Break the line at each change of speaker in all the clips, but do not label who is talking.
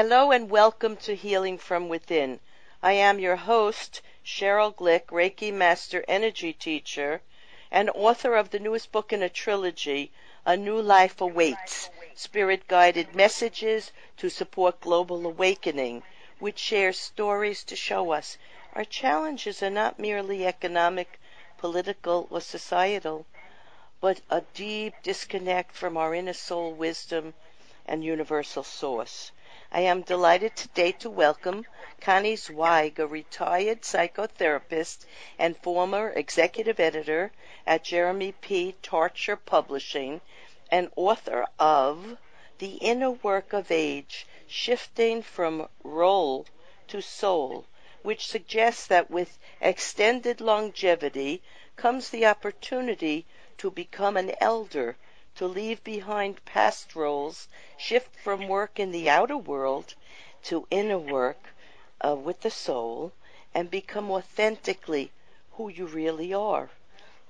Hello and welcome to Healing from Within. I am your host, Cheryl Glick, Reiki Master Energy Teacher, and author of the newest book in a trilogy, A New Life Awaits Spirit Guided Messages to Support Global Awakening, which shares stories to show us our challenges are not merely economic, political, or societal, but a deep disconnect from our inner soul wisdom and universal source. I am delighted today to welcome Connie Zweig, a retired psychotherapist and former executive editor at Jeremy P. Tarcher Publishing, and author of The Inner Work of Age Shifting from Role to Soul, which suggests that with extended longevity comes the opportunity to become an elder to leave behind past roles, shift from work in the outer world to inner work uh, with the soul, and become authentically who you really are.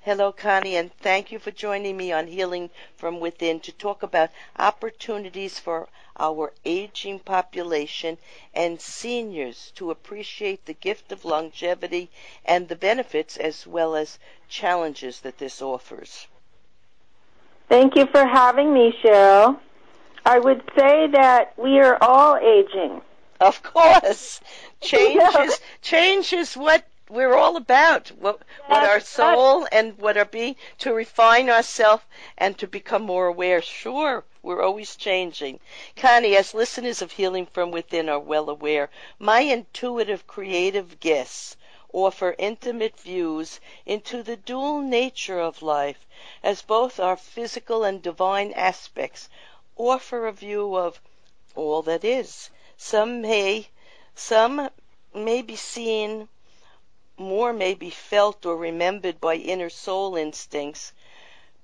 Hello, Connie, and thank you for joining me on Healing from Within to talk about opportunities for our aging population and seniors to appreciate the gift of longevity and the benefits as well as challenges that this offers.
Thank you for having me, Cheryl. I would say that we are all aging.
Of course. Change is, change is what we're all about. What, what our soul and what our being, to refine ourselves and to become more aware. Sure, we're always changing. Connie, as listeners of Healing from Within are well aware, my intuitive creative guests offer intimate views into the dual nature of life, as both our physical and divine aspects offer a view of all that is. Some may, some may be seen, more may be felt or remembered by inner soul instincts,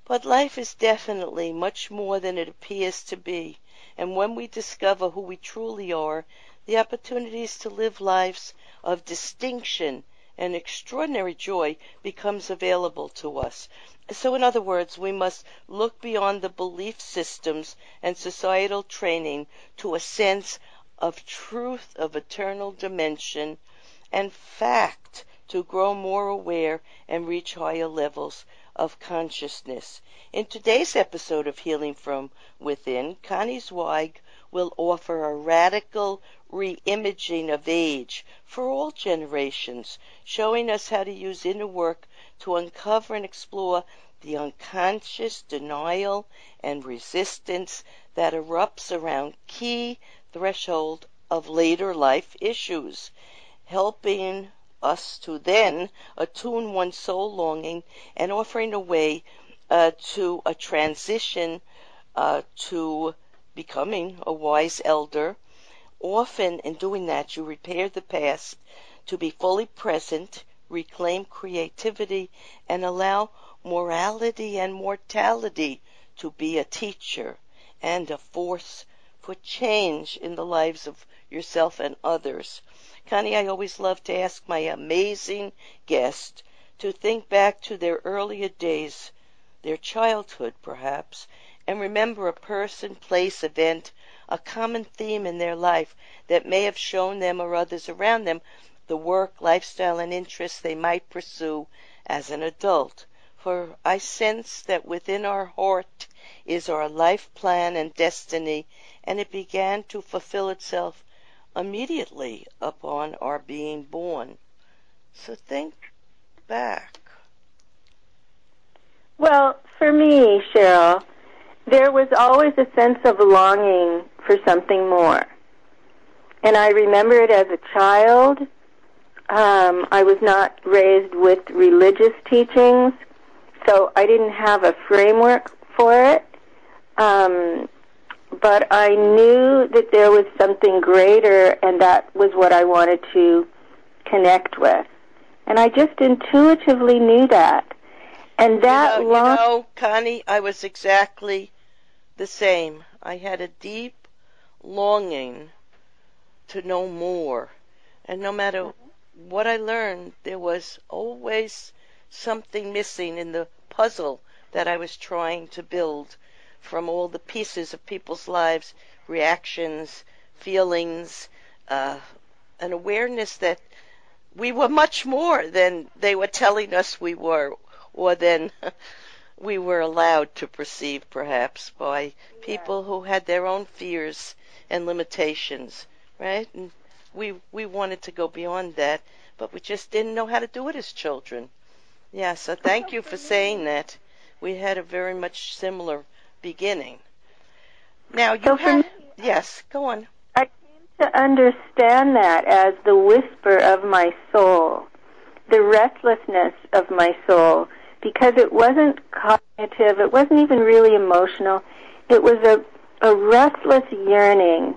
but life is definitely much more than it appears to be, and when we discover who we truly are, the opportunities to live lives of distinction and extraordinary joy becomes available to us. So, in other words, we must look beyond the belief systems and societal training to a sense of truth of eternal dimension and fact to grow more aware and reach higher levels of consciousness. In today's episode of Healing from Within, Connie Zweig will offer a radical re-imaging of age for all generations, showing us how to use inner work to uncover and explore the unconscious denial and resistance that erupts around key threshold of later life issues, helping us to then attune one's soul longing and offering a way uh, to a transition uh, to becoming a wise elder. Often in doing that, you repair the past to be fully present, reclaim creativity, and allow morality and mortality to be a teacher and a force for change in the lives of yourself and others. Connie, I always love to ask my amazing guest to think back to their earlier days, their childhood perhaps, and remember a person, place, event, a common theme in their life that may have shown them or others around them the work, lifestyle, and interests they might pursue as an adult. For I sense that within our heart is our life plan and destiny, and it began to fulfill itself immediately upon our being born. So think back.
Well, for me, Cheryl, there was always a sense of longing for something more. And I remember it as a child. Um, I was not raised with religious teachings, so I didn't have a framework for it. Um, but I knew that there was something greater, and that was what I wanted to connect with. And I just intuitively knew that. And that
you know, long- you know, Connie, I was exactly the same. I had a deep longing to know more. And no matter what I learned, there was always something missing in the puzzle that I was trying to build from all the pieces of people's lives, reactions, feelings, uh, an awareness that we were much more than they were telling us we were, or than we were allowed to perceive, perhaps, by people who had their own fears and limitations, right? And we we wanted to go beyond that, but we just didn't know how to do it as children. Yeah, so thank you for saying that. We had a very much similar beginning. Now you
So for
have
me-
yes, go on.
I came to understand that as the whisper of my soul, the restlessness of my soul, because it wasn't cognitive, it wasn't even really emotional. It was a, a restless yearning.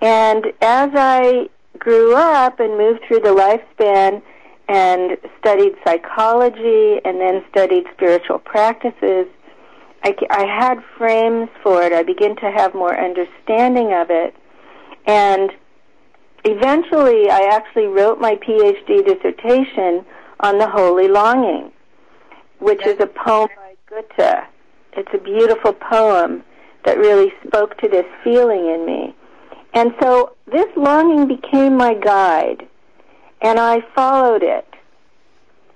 And as I grew up and moved through the lifespan and studied psychology and then studied spiritual practices, I, I had frames for it. I began to have more understanding of it. And eventually, I actually wrote my PhD dissertation on the holy longing, which is a poem by Goethe. It's a beautiful poem that really spoke to this feeling in me. And so this longing became my guide, and I followed it.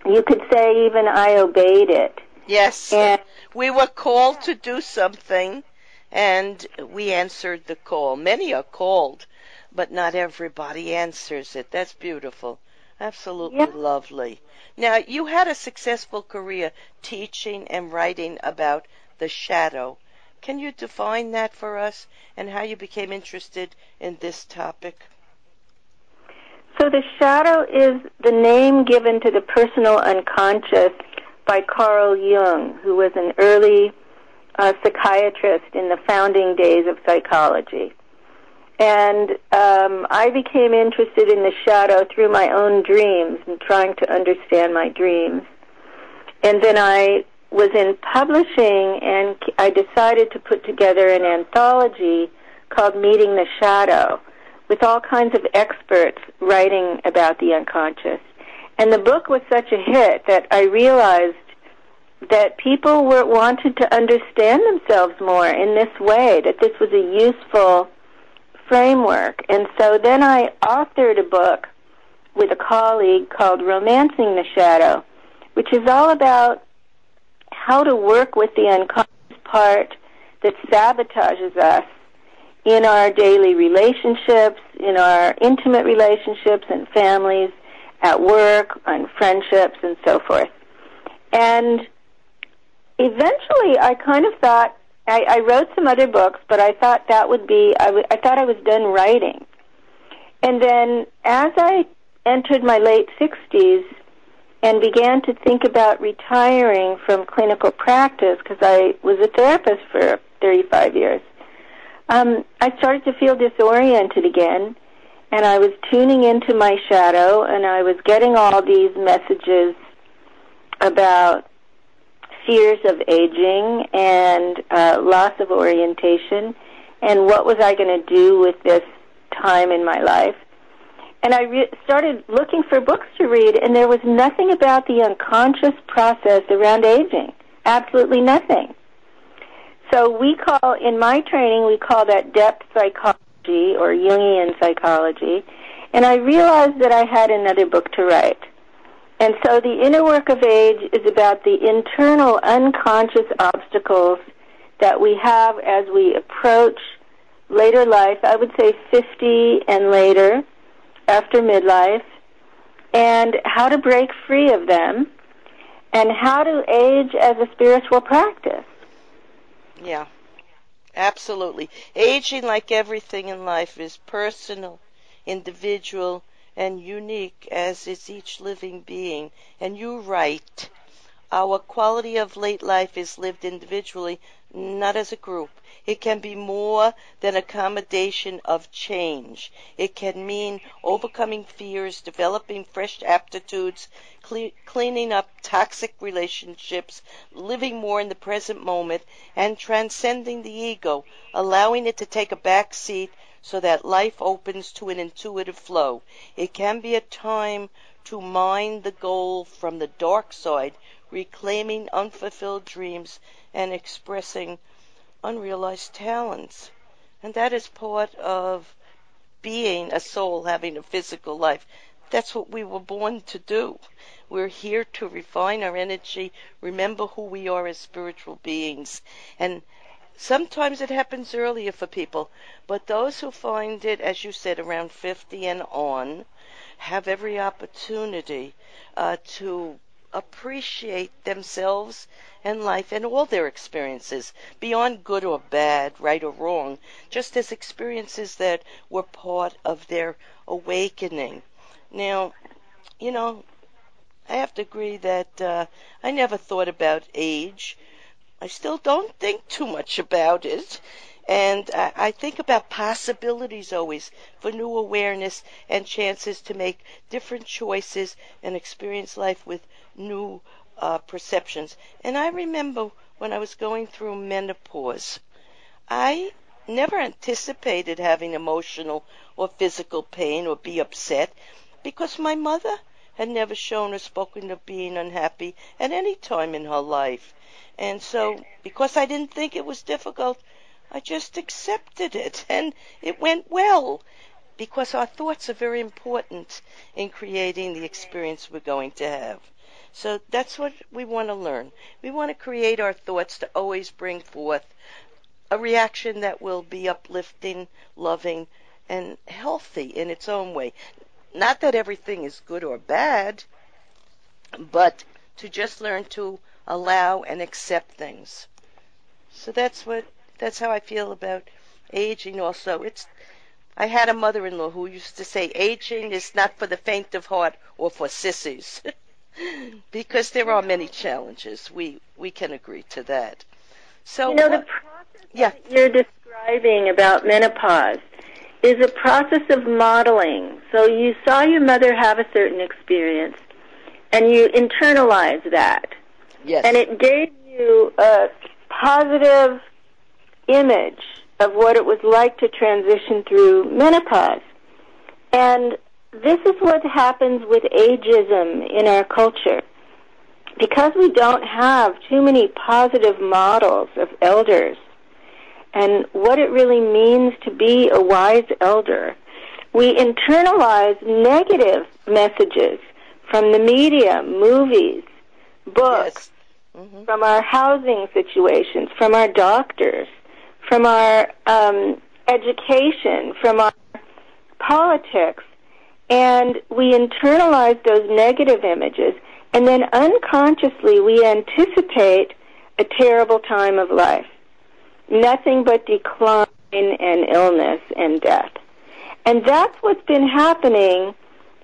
You could say even I obeyed it.
Yes.
And
we were called to do something and we answered the call. Many are called, but not everybody answers it. That's beautiful. Absolutely
Yeah.
lovely. Now, you had a successful career teaching and writing about the shadow. Can you define that for us and how you became interested in this topic?
So the shadow is the name given to the personal unconscious by Carl Jung, who was an early uh, psychiatrist in the founding days of psychology. And um, I became interested in the shadow through my own dreams and trying to understand my dreams. And then I was in publishing and I decided to put together an anthology called Meeting the Shadow with all kinds of experts writing about the unconscious. And the book was such a hit that I realized that people were wanted to understand themselves more in this way, that this was a useful framework. And so then I authored a book with a colleague called Romancing the Shadow, which is all about how to work with the unconscious part that sabotages us in our daily relationships, in our intimate relationships and families, at work, on friendships, and so forth. And eventually, I kind of thought I, I wrote some other books, but I thought that would be I, w- I thought I was done writing. And then, as I entered my late sixties and began to think about retiring from clinical practice because I was a therapist for 35 years, um, I started to feel disoriented again, and I was tuning into my shadow, and I was getting all these messages about fears of aging and uh, loss of orientation, and what was I going to do with this time in my life. And I re- started looking for books to read, and there was nothing about the unconscious process around aging. Absolutely nothing. So we call, in my training, we call that depth psychology or Jungian psychology. And I realized that I had another book to write. And so the inner work of age is about the internal unconscious obstacles that we have as we approach later life, I would say 50 and later, after midlife, and how to break free of them, and how to age as a spiritual practice.
Yeah, absolutely. Aging, like everything in life, is personal, individual, and unique as is each living being. And you write. Our quality of late life is lived individually, not as a group. It can be more than accommodation of change. It can mean overcoming fears, developing fresh aptitudes, cle- cleaning up toxic relationships, living more in the present moment, and transcending the ego, allowing it to take a back seat so that life opens to an intuitive flow. It can be a time to mine the gold from the dark side, reclaiming unfulfilled dreams and expressing unrealized talents. And that is part of being a soul having a physical life. That's what we were born to do. We're here to refine our energy, remember who we are as spiritual beings. And sometimes it happens earlier for people, but those who find it, as you said, around 50 and on, have every opportunity uh, to appreciate themselves and life and all their experiences, beyond good or bad, right or wrong, just as experiences that were part of their awakening. Now, you know, I have to agree that uh, I never thought about age. I still don't think too much about it. And I, I think about possibilities always for new awareness and chances to make different choices and experience life with new uh, perceptions. And I remember when I was going through menopause, I never anticipated having emotional or physical pain or be upset because my mother had never shown or spoken of being unhappy at any time in her life. And so, because I didn't think it was difficult, I just accepted it and it went well because our thoughts are very important in creating the experience we're going to have. So that's what we want to learn. We want to create our thoughts to always bring forth a reaction that will be uplifting, loving, and healthy in its own way. Not that everything is good or bad, but to just learn to allow and accept things. So that's what that's how I feel about aging also. It's I had a mother-in-law who used to say aging is not for the faint of heart or for sissies. because there are many challenges. We we can agree to that. So
you know the process yeah. that you're describing about menopause is a process of modeling. So you saw your mother have a certain experience and you internalized that.
Yes.
And it gave you a positive image of what it was like to transition through menopause. And this is what happens with ageism in our culture. Because we don't have too many positive models of elders and what it really means to be a wise elder, we internalize negative messages from the media, movies, books, yes. mm-hmm. from our housing situations, from our doctors, from our um, education, from our politics, and we internalize those negative images, and then unconsciously we anticipate a terrible time of life. Nothing but decline and illness and death. And that's what's been happening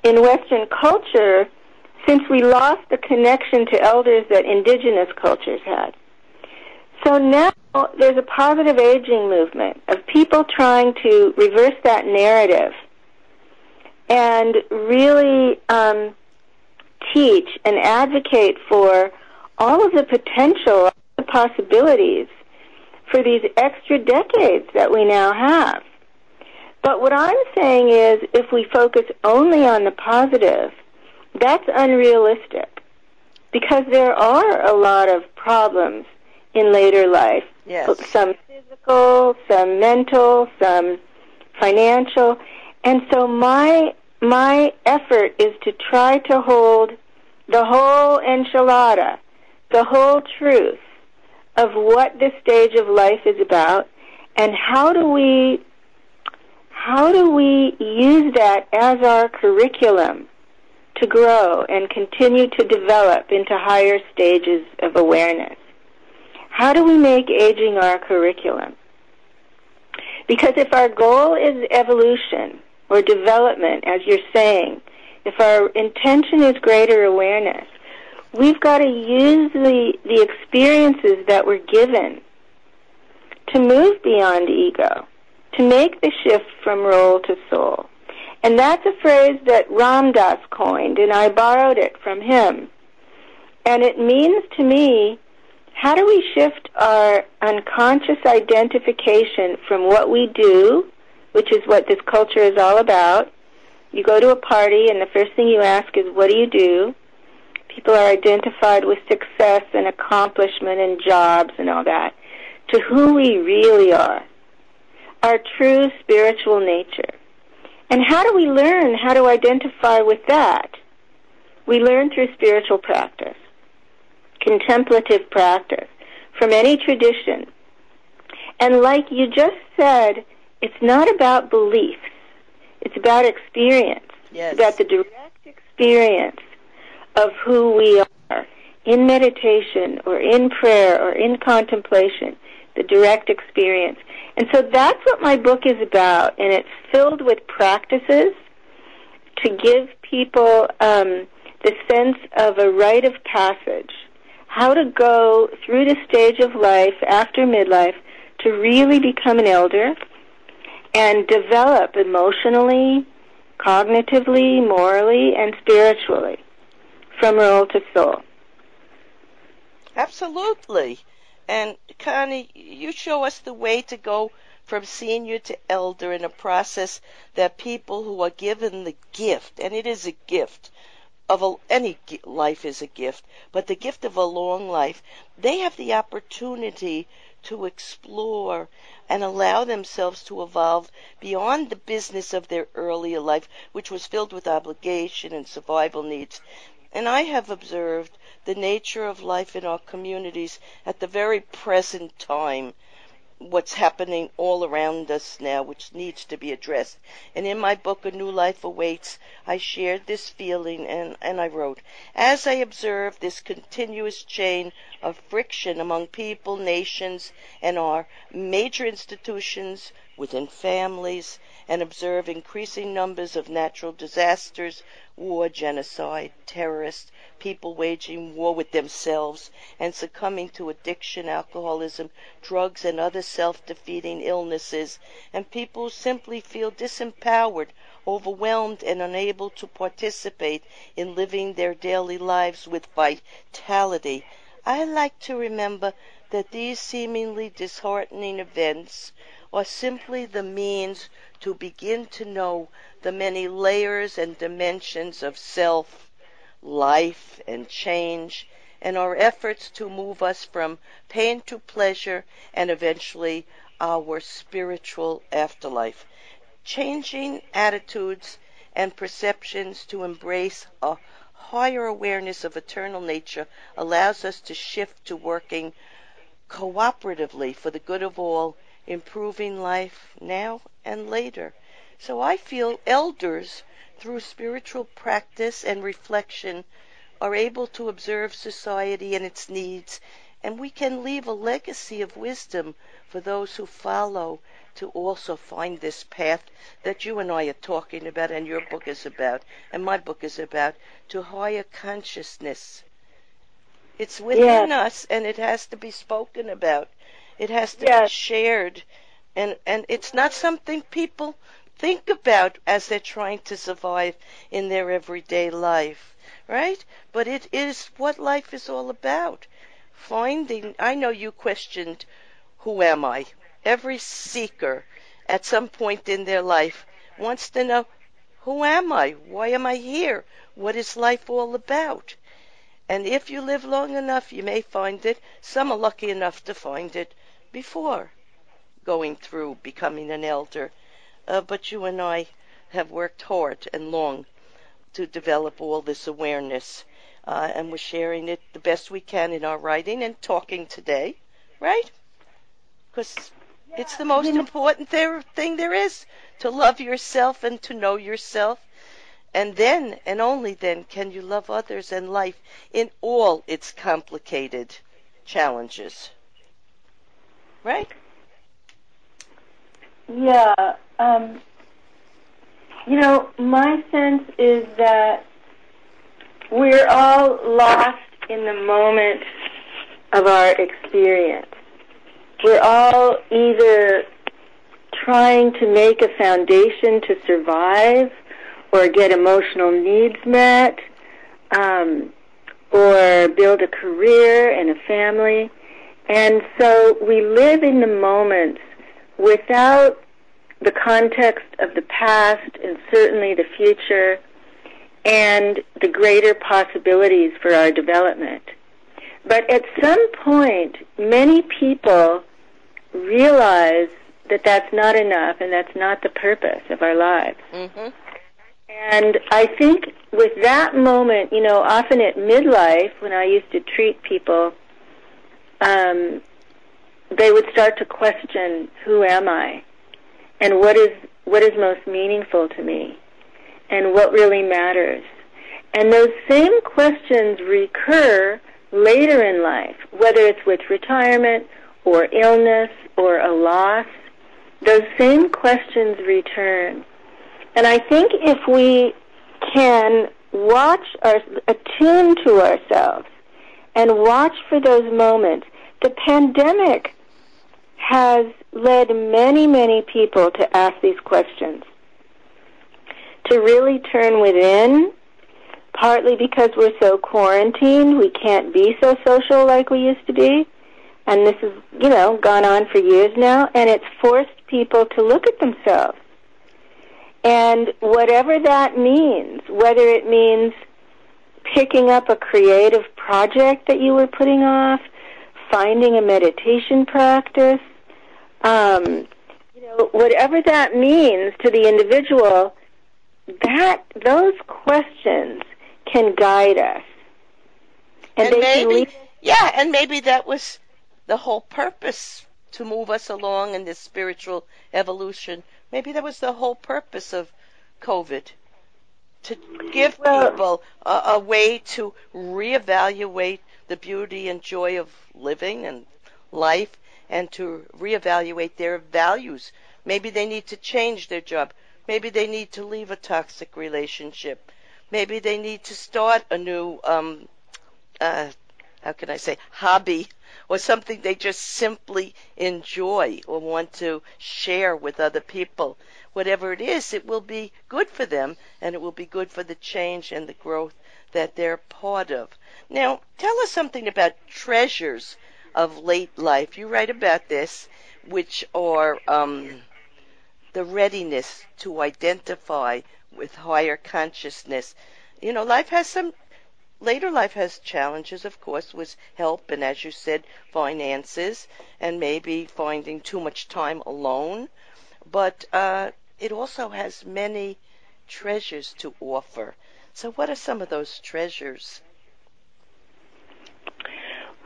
in Western culture since we lost the connection to elders that indigenous cultures had. So now there's a positive aging movement of people trying to reverse that narrative and really um, teach and advocate for all of the potential, all the possibilities for these extra decades that we now have. But what I'm saying is if we focus only on the positive, that's unrealistic because there are a lot of problems in later life.
Yes.
Some physical, some mental, some financial. And so my my effort is to try to hold the whole enchilada, the whole truth of what this stage of life is about and how do we how do we use that as our curriculum to grow and continue to develop into higher stages of awareness? How do we make aging our curriculum? Because if our goal is evolution or development, as you're saying, if our intention is greater awareness, we've got to use the, the experiences that we're given to move beyond ego, to make the shift from role to soul. And that's a phrase that Ram Dass coined, and I borrowed it from him. And it means to me how do we shift our unconscious identification from what we do, which is what this culture is all about? You go to a party, and the first thing you ask is, What do you do? People are identified with success and accomplishment and jobs and all that, to who we really are, our true spiritual nature. And how do we learn how to identify with that? We learn through spiritual practice, contemplative practice, from any tradition. And like you just said, it's not about beliefs. It's about experience.
Yes.
It's about the direct experience of who we are in meditation or in prayer or in contemplation, the direct experience. And so that's what my book is about, and it's filled with practices to give people um, the sense of a rite of passage, how to go through the stage of life after midlife to really become an elder and develop emotionally, cognitively, morally, and spiritually from role to soul.
Absolutely. And Connie, you show us the way to go from senior to elder in a process that people who are given the gift, and it is a gift of a, any life is a gift, but the gift of a long life, they have the opportunity to explore and allow themselves to evolve beyond the business of their earlier life, which was filled with obligation and survival needs. And I have observed the nature of life in our communities at the very present time what's happening all around us now, which needs to be addressed. And in my book, A New Life Awaits, I shared this feeling and, and I wrote, As I observe this continuous chain of friction among people, nations, and our major institutions within families, and observe increasing numbers of natural disasters, war, genocide, terrorists, people waging war with themselves and succumbing to addiction, alcoholism, drugs, and other self defeating illnesses, and people who simply feel disempowered, overwhelmed, and unable to participate in living their daily lives with vitality. I like to remember that these seemingly disheartening events are simply the means to begin to know the many layers and dimensions of self life and change, and our efforts to move us from pain to pleasure and eventually our spiritual afterlife. Changing attitudes and perceptions to embrace a higher awareness of eternal nature allows us to shift to working cooperatively for the good of all, improving life now and later. So I feel elders through spiritual practice and reflection, are able to observe society and its needs, and we can leave a legacy of wisdom for those who follow to also find this path that you and I are talking about and your book is about and my book is about to higher consciousness. It's within yes. us and it has to be spoken about. It has to yes. be shared and and it's not something people think about as they're trying to survive in their everyday life, right? But it is what life is all about. Finding, I know you questioned, who am I? Every seeker at some point in their life wants to know, who am I? Why am I here? What is life all about? And if you live long enough, you may find it. Some are lucky enough to find it before going through becoming an elder uh, but you and I have worked hard and long to develop all this awareness. Uh, and we're sharing it the best we can in our writing and talking today, right? Because yeah, it's the most important thing there is to love yourself and to know yourself. And then, and only then, can you love others and life in all its complicated challenges. Right?
Yeah. Um, you know, my sense is that we're all lost in the moment of our experience. We're all either trying to make a foundation to survive or get emotional needs met um, or build a career and a family. And so we live in the moments without the context of the past and certainly the future and the greater possibilities for our development. But at some point, many people realize that that's not enough and that's not the purpose of our lives.
Mm-hmm.
And I think with that moment, you know, often at midlife, when I used to treat people, um, they would start to question, who am I? And what is, what is most meaningful to me? And what really matters? And those same questions recur later in life, whether it's with retirement or illness or a loss. Those same questions return. And I think if we can watch our, attune to ourselves and watch for those moments, the pandemic has led many, many people to ask these questions. To really turn within, partly because we're so quarantined, we can't be so social like we used to be. And this has, you know, gone on for years now, and it's forced people to look at themselves and whatever that means, whether it means picking up a creative project that you were putting off, finding a meditation practice, um, you know, whatever that means to the individual, that those questions can guide us.
And, and maybe, yeah, and maybe that was the whole purpose to move us along in this spiritual evolution Maybe that was the whole purpose of COVID to give well, people a, a, way to reevaluate the beauty and joy of living and life and to reevaluate their values. Maybe they need to change their job. Maybe they need to leave a toxic relationship. Maybe they need to start a new, um, uh, how can I say, hobby or something they just simply enjoy or want to share with other people. Whatever it is, it will be good for them and it will be good for the change and the growth that they're part of. Now, tell us something about treasures of late life. You write about this, which are um, the readiness to identify with higher consciousness. You know, life has some Later life has challenges, of course, with help and, as you said, finances and maybe finding too much time alone. But uh, it also has many treasures to offer. So, what are some of those treasures?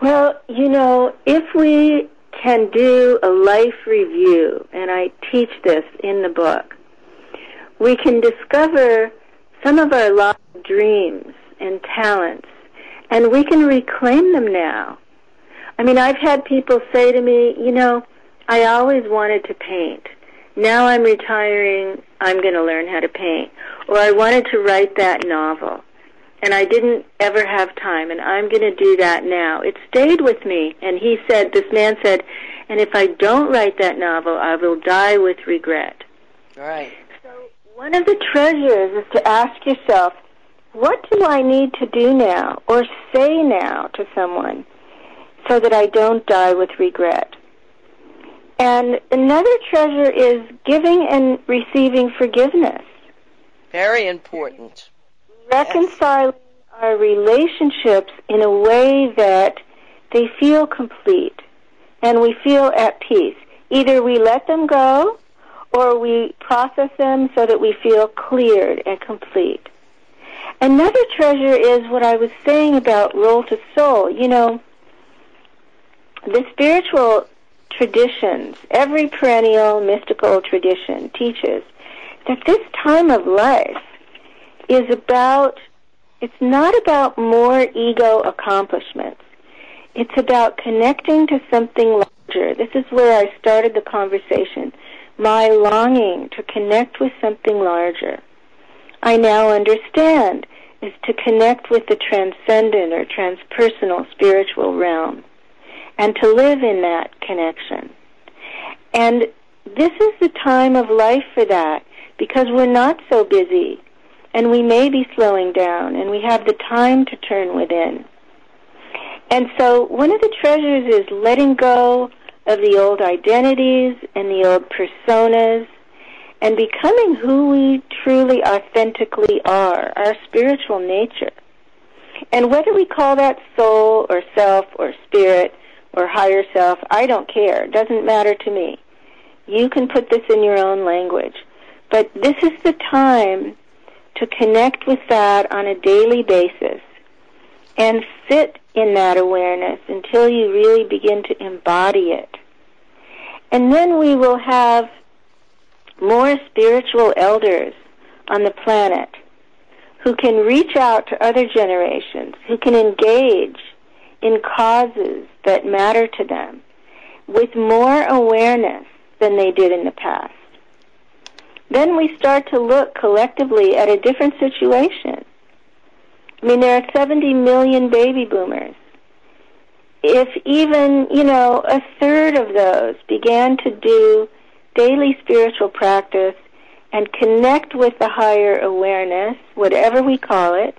Well, you know, if we can do a life review, and I teach this in the book, we can discover some of our lost dreams and talents, and we can reclaim them now. I mean, I've had people say to me, you know, I always wanted to paint. Now I'm retiring, I'm going to learn how to paint. Or I wanted to write that novel, and I didn't ever have time, and I'm going to do that now. It stayed with me, and he said, this man said, and if I don't write that novel, I will die with regret.
Right.
So one of the treasures is to ask yourself, what do I need to do now or say now to someone so that I don't die with regret? And another treasure is giving and receiving forgiveness.
Very important.
Reconciling our relationships in a way that they feel complete and we feel at peace. Either we let them go or we process them so that we feel cleared and complete. Another treasure is what I was saying about role to soul. You know, the spiritual traditions, every perennial mystical tradition teaches that this time of life is about, it's not about more ego accomplishments. It's about connecting to something larger. This is where I started the conversation. My longing to connect with something larger. I now understand is to connect with the transcendent or transpersonal spiritual realm and to live in that connection. And this is the time of life for that because we're not so busy and we may be slowing down and we have the time to turn within. And so one of the treasures is letting go of the old identities and the old personas and becoming who we truly authentically are, our spiritual nature. And whether we call that soul or self or spirit or higher self, I don't care. It doesn't matter to me. You can put this in your own language. But this is the time to connect with that on a daily basis and sit in that awareness until you really begin to embody it. And then we will have more spiritual elders on the planet who can reach out to other generations, who can engage in causes that matter to them with more awareness than they did in the past. Then we start to look collectively at a different situation. I mean, there are 70 million baby boomers. If even, you know, a third of those began to do daily spiritual practice and connect with the higher awareness, whatever we call it,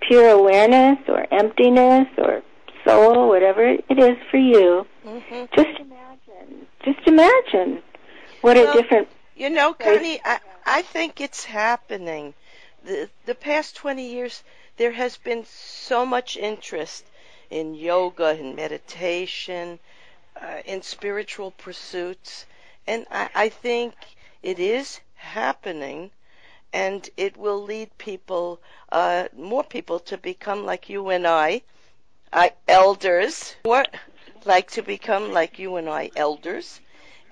pure awareness or emptiness or soul, whatever it is for you, mm-hmm. just imagine, just imagine what well, a different.
You know, Connie, I, I think it's happening. The the past twenty years, there has been so much interest in yoga and meditation, uh, in spiritual pursuits, and I, I think it is happening and it will lead people, uh, more people to become like you and I, I elders, more like to become like you and I, elders.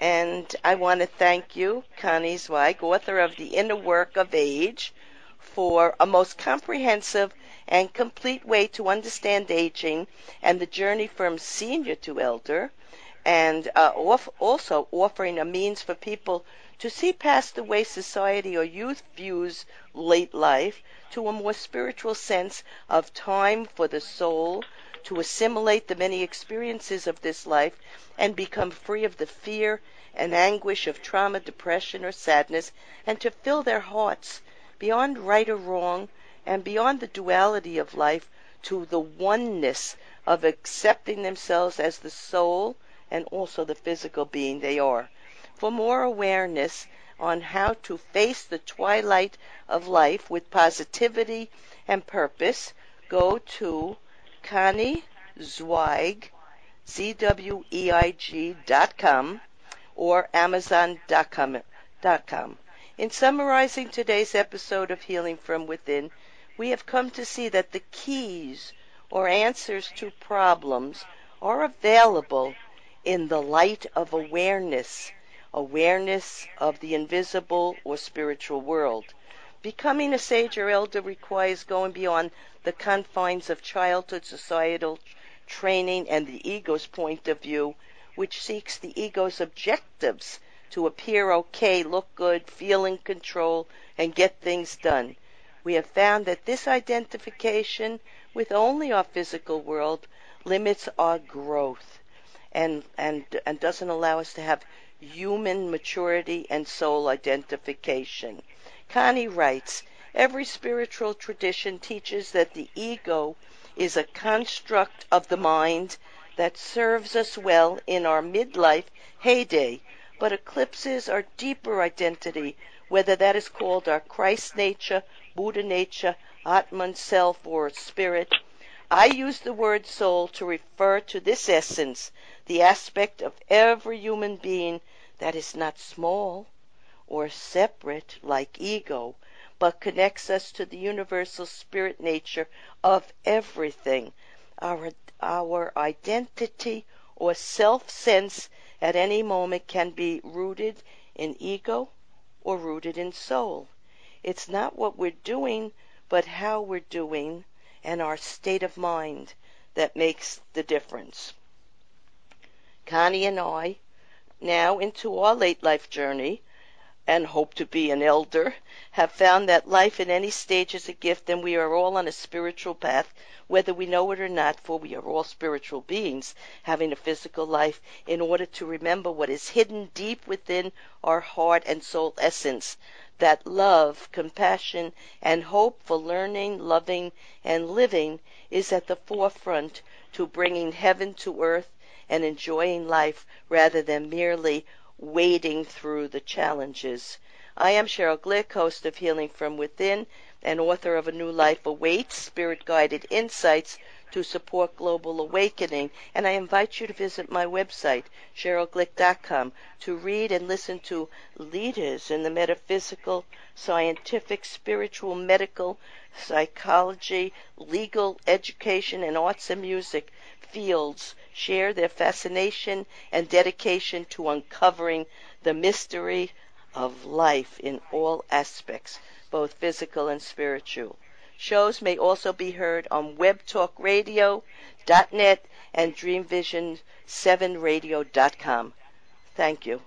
And I want to thank you, Connie Zweig, author of The Inner Work of Age, for a most comprehensive and complete way to understand aging and the journey from senior to elder, and uh, also offering a means for people to see past the way society or youth views late life to a more spiritual sense of time for the soul, to assimilate the many experiences of this life and become free of the fear and anguish of trauma, depression, or sadness, and to fill their hearts beyond right or wrong and beyond the duality of life to the oneness of accepting themselves as the soul and also the physical being they are. For more awareness on how to face the twilight of life with positivity and purpose, go to Connie Zweig, Z-W-E-I-G dot com or Amazon.com. .com. In summarizing today's episode of Healing from Within, we have come to see that the keys or answers to problems are available in the light of awareness awareness of the invisible or spiritual world. Becoming a sage or elder requires going beyond the confines of childhood societal training and the ego's point of view, which seeks the ego's objectives to appear okay, look good, feel in control, and get things done. We have found that this identification with only our physical world limits our growth and, and, and doesn't allow us to have human maturity and soul identification. Connie writes, Every spiritual tradition teaches that the ego is a construct of the mind that serves us well in our midlife heyday, but eclipses our deeper identity, whether that is called our Christ nature, Buddha nature, Atman self, or spirit. I use the word soul to refer to this essence, the aspect of every human being that is not small or separate like ego, but connects us to the universal spirit nature of everything. Our, our identity or self sense at any moment can be rooted in ego or rooted in soul. It's not what we're doing, but how we're doing and our state of mind that makes the difference. Connie and I, now into our late life journey, and hope to be an elder, have found that life in any stage is a gift, and we are all on a spiritual path, whether we know it or not, for we are all spiritual beings having a physical life in order to remember what is hidden deep within our heart and soul essence that love, compassion, and hope for learning, loving, and living is at the forefront to bringing heaven to earth and enjoying life rather than merely wading through the challenges. I am Cheryl Glick, host of Healing from Within and author of A New Life Awaits Spirit Guided Insights to support global awakening. And I invite you to visit my website, CherylGlick.com, to read and listen to leaders in the metaphysical, scientific, spiritual, medical, psychology, legal, education, and arts and music fields share their fascination and dedication to uncovering the mystery of life in all aspects, both physical and spiritual. Shows may also be heard on webtalkradio.net and dreamvision7radio.com. Thank you.